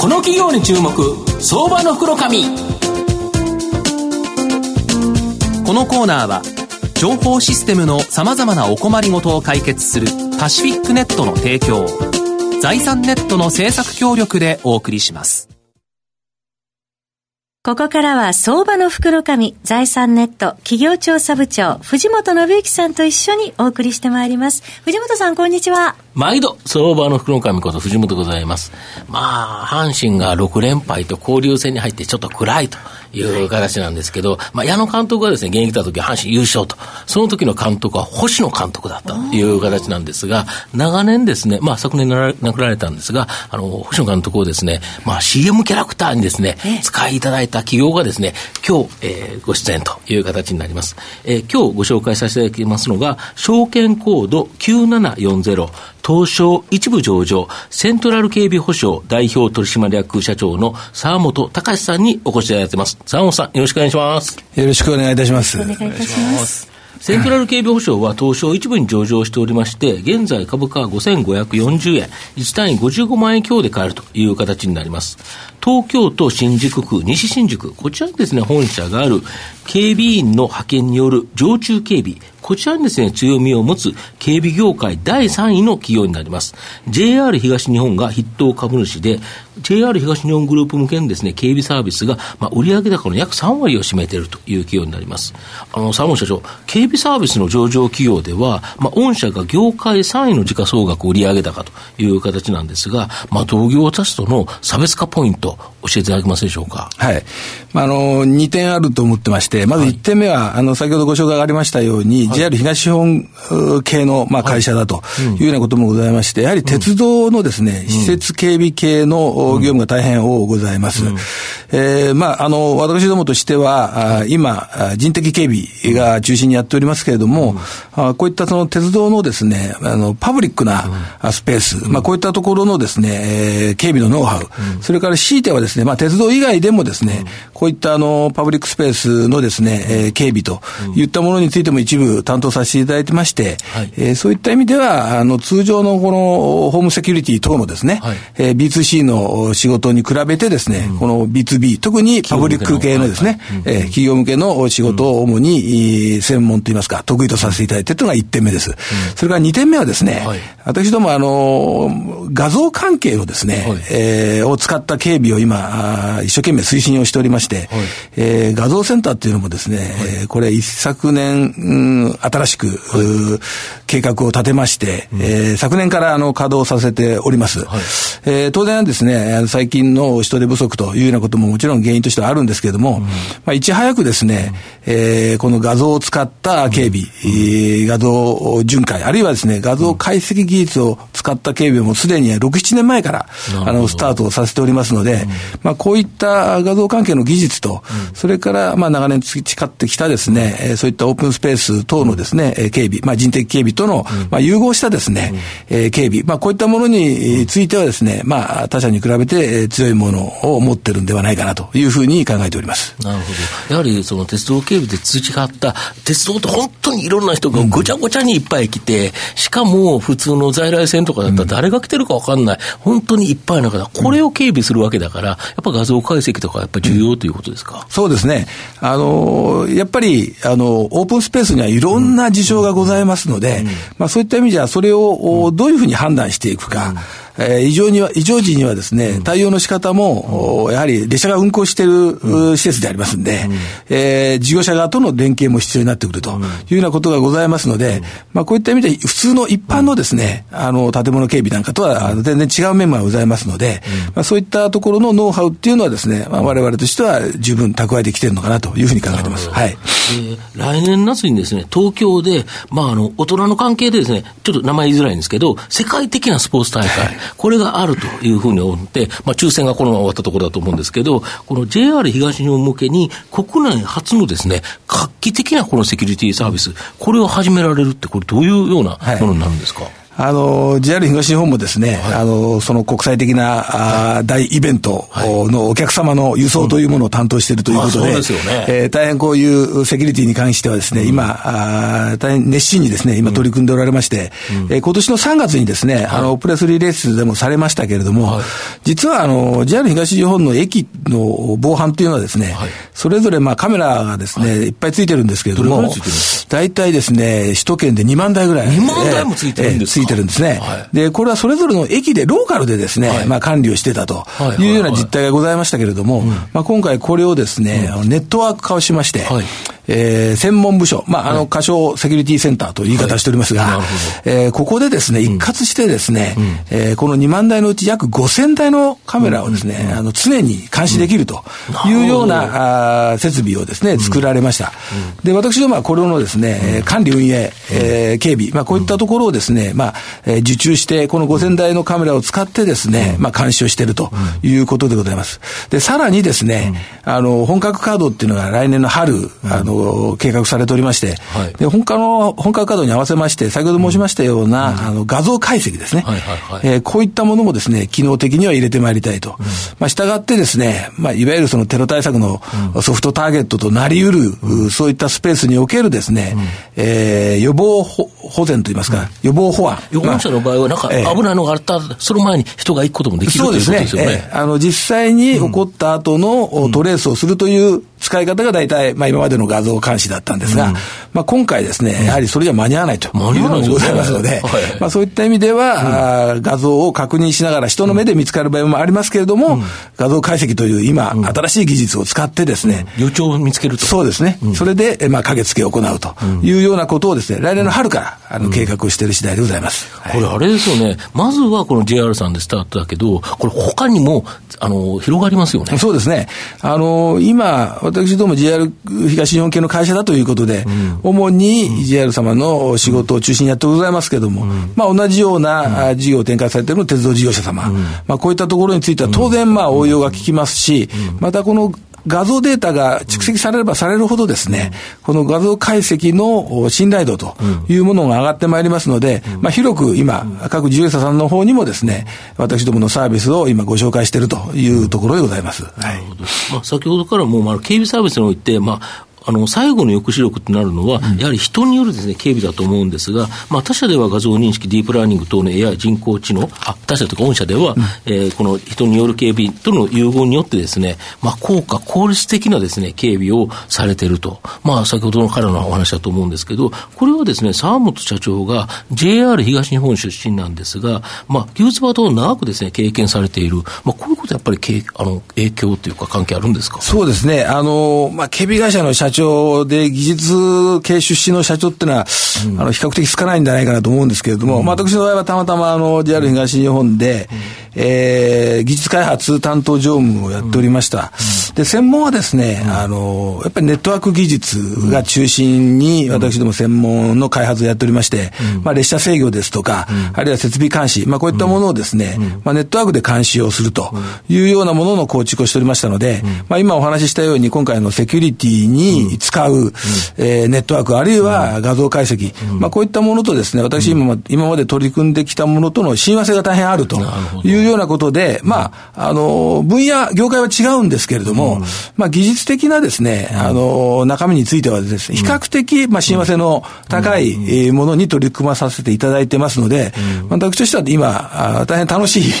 この企業に注目相場の袋紙このコーナーは情報システムのさまざまなお困りごとを解決するパシフィックネットの提供財産ネットの政策協力でお送りします。ここからは相場の袋紙財産ネット企業調査部長藤本信之さんと一緒にお送りしてまいります。藤本さんこんにちは。毎度相場の袋紙こと藤本でございます。まあ、阪神が6連敗と交流戦に入ってちょっと暗いと。いう形なんですけど、まあ、矢野監督がですね、現役だ時は阪神優勝と、その時の監督は星野監督だったという形なんですが、長年ですね、まあ、昨年亡くなられたんですが、あの、星野監督をですね、まあ、CM キャラクターにですね、使いいただいた企業がですね、今日、えー、ご出演という形になります。えー、今日ご紹介させていただきますのが、証券コード9740、東証一部上場、セントラル警備保障代表取締役社長の沢本隆さんにお越しいただいています。沢本さん、よろしくお願いします。よろしくお願いいたします。お願いいたします。セントラル警備保障は東証一部に上場しておりまして、現在株価は5540円、1単位55万円強で買えるという形になります。東京都新宿区、西新宿、こちらにですね、本社がある警備員の派遣による常駐警備、こちらにですね、強みを持つ警備業界第3位の企業になります。JR 東日本が筆頭株主で、JR 東日本グループ向けにですね、警備サービスが、まあ、売上高の約3割を占めているという企業になります。あの、佐野社長、警備サービスの上場企業では、まあ、御社が業界3位の時価総額売上高という形なんですが、まあ、同業他社との差別化ポイント、教えていただけますでしょうか？はい。まあ、あの、2点あると思ってまして、まず1点目は、はい、あの、先ほどご紹介がありましたように、はい、JR 東日本系の、まあ、会社だというようなこともございまして、やはり鉄道のですね、うん、施設警備系の業務が大変多ございます。うん、えー、まあ、あの、私どもとしては、あ今、人的警備が中心にやっておりますけれども、うん、あこういったその鉄道のですね、あの、パブリックなスペース、まあ、こういったところのですね、えー、警備のノウハウ、それから強いてはですね、まあ、鉄道以外でもですね、こういったあの、パブリックスペースのですね、えー、警備といったものについても一部担当させていただいてまして、はい、えー、そういった意味では、あの、通常のこの、ホームセキュリティ等のですね、はい、えー、B2C の仕事に比べてですね、うん、この B2B、特にパブリック系のですね、えー、企業向けの仕事を主に、専門といいますか、得意とさせていただいてというのが1点目です。うん、それから2点目はですね、はい、私どもあの、画像関係をですね、はい、えー、を使った警備を今、一生懸命推進をしておりまして、はい、えー、画像センターっていうのもですね、はい、これ一昨年、うん、新しく、はい、計画を立てまして、うん、えー、昨年からあの稼働させております。はい、えー、当然ですね、最近の人手不足というようなことももちろん原因としてはあるんですけれども、うん、まあ、いち早くですね、うん、えー、この画像を使った警備、うん、画像巡回、あるいはですね、画像解析技術を使った警備もすでに6、7年前から、あの、スタートをさせておりますので、まあ、こういった画像関係の技術と、それから、まあ、長年培ってきたですね、そういったオープンスペース等のですね、警備、まあ、人的警備との、まあ、融合したですね、え警備、まあ、こういったものについてはですね、まあ、他社に比べて強いものを持ってるんではないかなというふうに考えております。なるほど。やはり、その鉄道警備で培った、鉄道って本当にいろんな人がごちゃごちゃにいっぱい来て、しかも普通の在来線とかだったら誰が来てるかわかんない、本当にいっぱいの方、これを警備するわけだから、やっぱ画像解析とかやっぱ重要ということですか、そうですね。あの、やっぱり、あの、オープンスペースにはいろんな事象がございますので、まあそういった意味じゃ、それをどういうふうに判断していくか、えー、異常には、異常時にはですね、対応の仕方も、やはり列車が運行している施設でありますんで、えー、事業者側との連携も必要になってくるというようなことがございますので、まあこういった意味で普通の一般のですね、あの、建物警備なんかとは全然違う面がございますので、まあそういったところのノウハウっていうのはですね、まあ我々としては十分蓄えてきてるのかなというふうに考えてます。はい。えー、来年夏にですね、東京で、まああの、大人の関係でですね、ちょっと名前言いづらいんですけど、世界的なスポーツ大会、これがあるというふうに思って、まあ、抽選がこのまま終わったところだと思うんですけど、この JR 東日本向けに、国内初のですね、画期的なこのセキュリティサービス、これを始められるって、これ、どういうようなものになるんですか、はいあの、JR 東日本もですね、あの、その国際的な、あ大イベントのお客様の輸送というものを担当しているということで、え大変こういうセキュリティに関してはですね、今、あ大変熱心にですね、今取り組んでおられまして、うん、え今年の3月にですね、あの、プレスリリースでもされましたけれども、実はあの、JR 東日本の駅の防犯というのはですね、それぞれまあカメラがですね、い、っぱいついてるんですけれども、大体ですね、首都圏で2万台ぐらい。2万台もついてるんですか、てるんですね。で、これはそれぞれの駅で、ローカルでですね、まあ管理をしてたとい。うような実態がございましたけれども、まあ今回これをですね、ネットワーク化をしまして、えー、専門部署、まあ、あの、仮称セキュリティセンターという言い方しておりますが、はい、えー、ここでですね、一括してですね、うん、えー、この2万台のうち約5000台のカメラをですね、うん、あの、常に監視できるというような、うん、あ設備をですね、作られました。で、私どもはこれのですね、管理運営、えー、警備、まあ、こういったところをですね、まあ、えー、受注して、この5000台のカメラを使ってですね、まあ、監視をしているということでございます。で、さらにですね、あの、本格カードっていうのが来年の春、あの、計画されておりまして、はい、で本格の、本格稼働に合わせまして、先ほど申しましたような、うん、あの画像解析ですね、はいはいはい、えー、こういったものもですね、機能的には入れてまいりたいと。うん、まあ、従ってですね、まあ、いわゆるそのテロ対策のソフトターゲットとなり得る、うん、そういったスペースにおけるですね、うん、えー、予防保全といいますか、予防保安。予防者の場合は、なんか危ないのがあった、その前に人が行くこともできるというですよね。えー、あの、実際に起こった後のトレースをするという使い方が大体、まあ、今までの画像監視だったんですが、うん、まあ、今回ですね、やはりそれじゃ間に合わないというのがございますので、まあ、そういった意味では、うん、画像を確認しながら人の目で見つかる場合もありますけれども、うん、画像解析という今、新しい技術を使ってですね、予兆を見つけると。そうですね。それで、まあ、影付けを行うというようなことをですね、来年の春から、あの、計画をしている次第でございます。これあれですよね、まずはこの JR さんでスタートだけど、これ他にも、あの、広がりますよね。そうですね。あの、今、私ども JR 東日本系の会社だということで、主に JR 様の仕事を中心にやってございますけれども、まあ同じような事業を展開されている鉄道事業者様、まあこういったところについては当然まあ応用が効きますし、またこの画像データが蓄積されればされるほどですね、この画像解析の信頼度というものが上がってまいりますので、まあ、広く今、各事業者さんの方にもですね、私どものサービスを今ご紹介しているというところでございます。はい、まあ、先ほどからも、まあ、警備サービスにおいて、まあ、あの、最後の抑止力となるのは、やはり人によるですね、警備だと思うんですが、まあ、他社では画像認識、ディープラーニング等の AI 人工知能、あ、他社とか御社では、うん、えー、この人による警備との融合によってですね、まあ、効果、効率的なですね、警備をされていると。まあ、先ほどの彼のお話だと思うんですけど、これはですね、沢本社長が JR 東日本出身なんですが、まあ、技術場と長くですね、経験されている、まあ、こういうことやっぱりあの影響というか関係あるんですか？そうですね。あの、まあ、警備会社の社長で技術系出身の社長っていうのは、うん、あの、比較的少ないんじゃないかなと思うんですけれども、うん、まあ、私の場合はたまたま、あの、JR 東日本で、うん、えー、技術開発担当常務をやっておりました。で、専門はですね、あの、やっぱりネットワーク技術が中心に、私ども専門の開発をやっておりまして、まあ、列車制御ですとか、あるいは設備監視、まあ、こういったものをですね、まあ、ネットワークで監視をするというようなものの構築をしておりましたので、まあ、今お話ししたように、今回のセキュリティに使う、えー、ネットワーク、あるいは画像解析、まあ、こういったものとですね、私今、今まで取り組んできたものとの親和性が大変あるというようなことで、まあ、あの、分野、業界は違うんですけれども、まあ、技術的なですね、あの、中身についてはですね、比較的、まあ、親和性の高いものに取り組まさせていただいてますので、私としては今、大変楽しい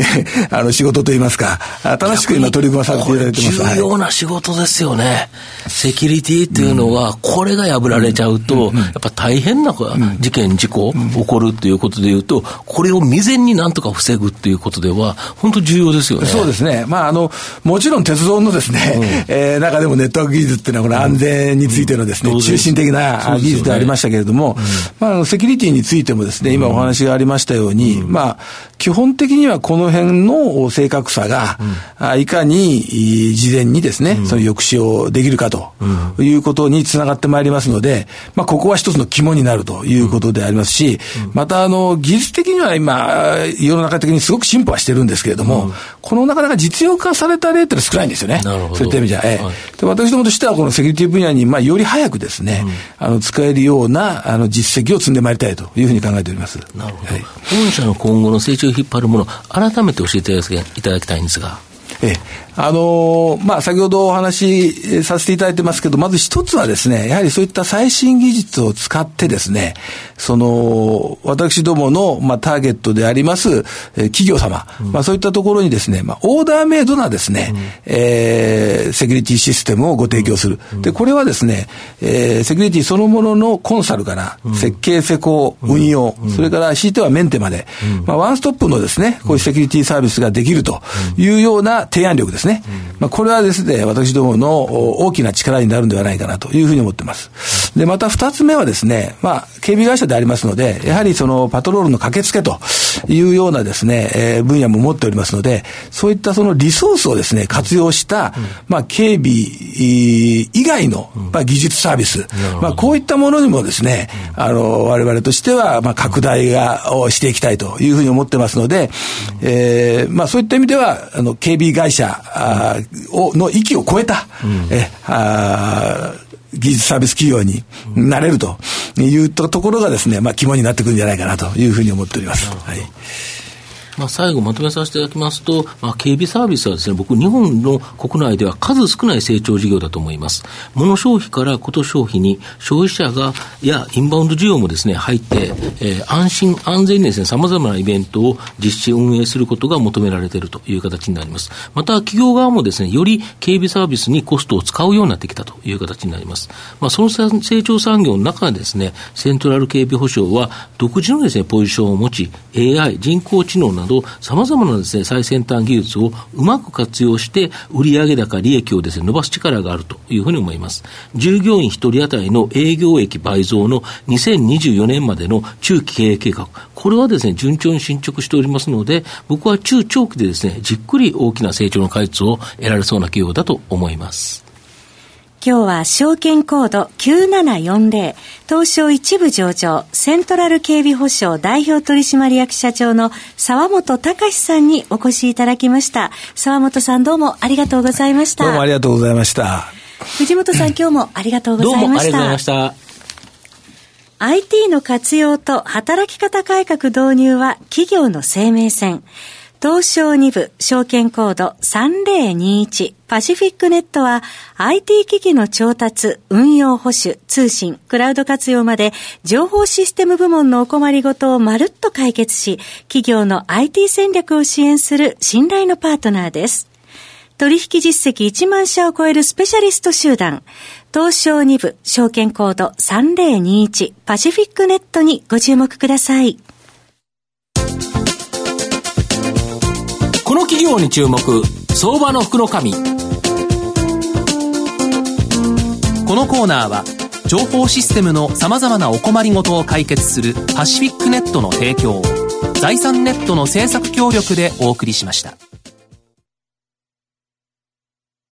あの、仕事といいますか、楽しく今取り組まさせていただいてます。重要な仕事ですよね。セキュリティっていうのは、これが破られちゃうと、やっぱ大変な事件、事故起こるっていうことでいうと、これを未然になんとか防ぐっていうことでは、本当重要ですよね。そうですね。まあ、あの、もちろん鉄道のですね、うん、えー、中でもネットワーク技術っていうのは、この安全についてのですね、うん、中心的な技術でありましたけれども、まあ、あの、セキュリティについてもですね、今お話がありましたように、まあ、基本的にはこの辺の正確さが、うん、いかに事前にですね、その抑止をできるかということにつながってまいりますので、まあ、ここは一つの肝になるということでありますし、また、あの、技術的には今、世の中的にすごく進歩はしてるんですけれども、このなかなか実用化された例ってのは少ないんですよね。そういった意味じゃ。ええはい、で私どもとしては、このセキュリティ分野に、まあ、より早くですね、うん、あの、使えるような、あの、実績を積んでまいりたいというふうに考えております。なるほど。はい、本社の今後の成長を引っ張るもの、改めて教えていただきたいんですが。ええ、あのー、まあ、先ほどお話しさせていただいてますけど、まず一つはですね、やはりそういった最新技術を使ってですね、その、私どもの、まあ、ターゲットであります、えー、企業様、うん、まあ、そういったところにですね、まあ、オーダーメイドなですね、うん、えー、セキュリティシステムをご提供する。うん、で、これはですね、えー、セキュリティそのもののコンサルから、設計、施工、運用、それから強いてはメンテまで、まあ、ワンストップのですね、こういうセキュリティサービスができるというような提案力ですね。まあ、これはですね、私どもの大きな力になるんではないかなというふうに思っています。で、また二つ目はですね、まあ、警備会社でありますので、やはりそのパトロールの駆けつけというようなですね、えー、分野も持っておりますので、そういったそのリソースをですね、活用した、まあ、警備以外の、まあ、技術サービス、まあ、こういったものにもですね、あの、我々としては、まあ、拡大が、をしていきたいというふうに思ってますので、えー、まあ、そういった意味では、あの、警備会社をの域を超えた、うん、えあ技術サービス企業になれるというところがですね、まあ、肝になってくるんじゃないかなというふうに思っております。はいまあ、最後まとめさせていただきますと、まあ、警備サービスはですね、僕、日本の国内では数少ない成長事業だと思います。物消費からこと消費に消費者が、やインバウンド需要もですね、入って、えー、安心安全にですね、様々なイベントを実施運営することが求められているという形になります。また、企業側もですね、より警備サービスにコストを使うようになってきたという形になります。まあ、その成長産業の中でですね、セントラル警備保障は独自のですね、ポジションを持ち、AI、人工知能ななど、さまざまなですね、最先端技術をうまく活用して、売上高、利益をですね、伸ばす力があるというふうに思います。従業員1人当たりの営業益倍増の2024年までの中期経営計画、これはですね、順調に進捗しておりますので、僕は中長期でですね、じっくり大きな成長の開発を得られそうな企業だと思います。今日は証券コード9740東証一部上場セントラル警備保障代表取締役社長の沢本隆さんにお越しいただきました。沢本さんどうもありがとうございました。どうもありがとうございました。藤本さん 今日もありがとうございました。どうもありがとうございました。IT の活用と働き方改革導入は企業の生命線。東証2部証券コード3021パシフィックネットは IT 機器の調達、運用保守、通信、クラウド活用まで情報システム部門のお困りごとをまるっと解決し、企業の IT 戦略を支援する信頼のパートナーです。取引実績1万社を超えるスペシャリスト集団、東証2部証券コード3021パシフィックネットにご注目ください。この企業に注目相場の袋紙このコーナーは情報システムのさまざまなお困りごとを解決するパシフィックネットの提供を財産ネットの政策協力でお送りしました。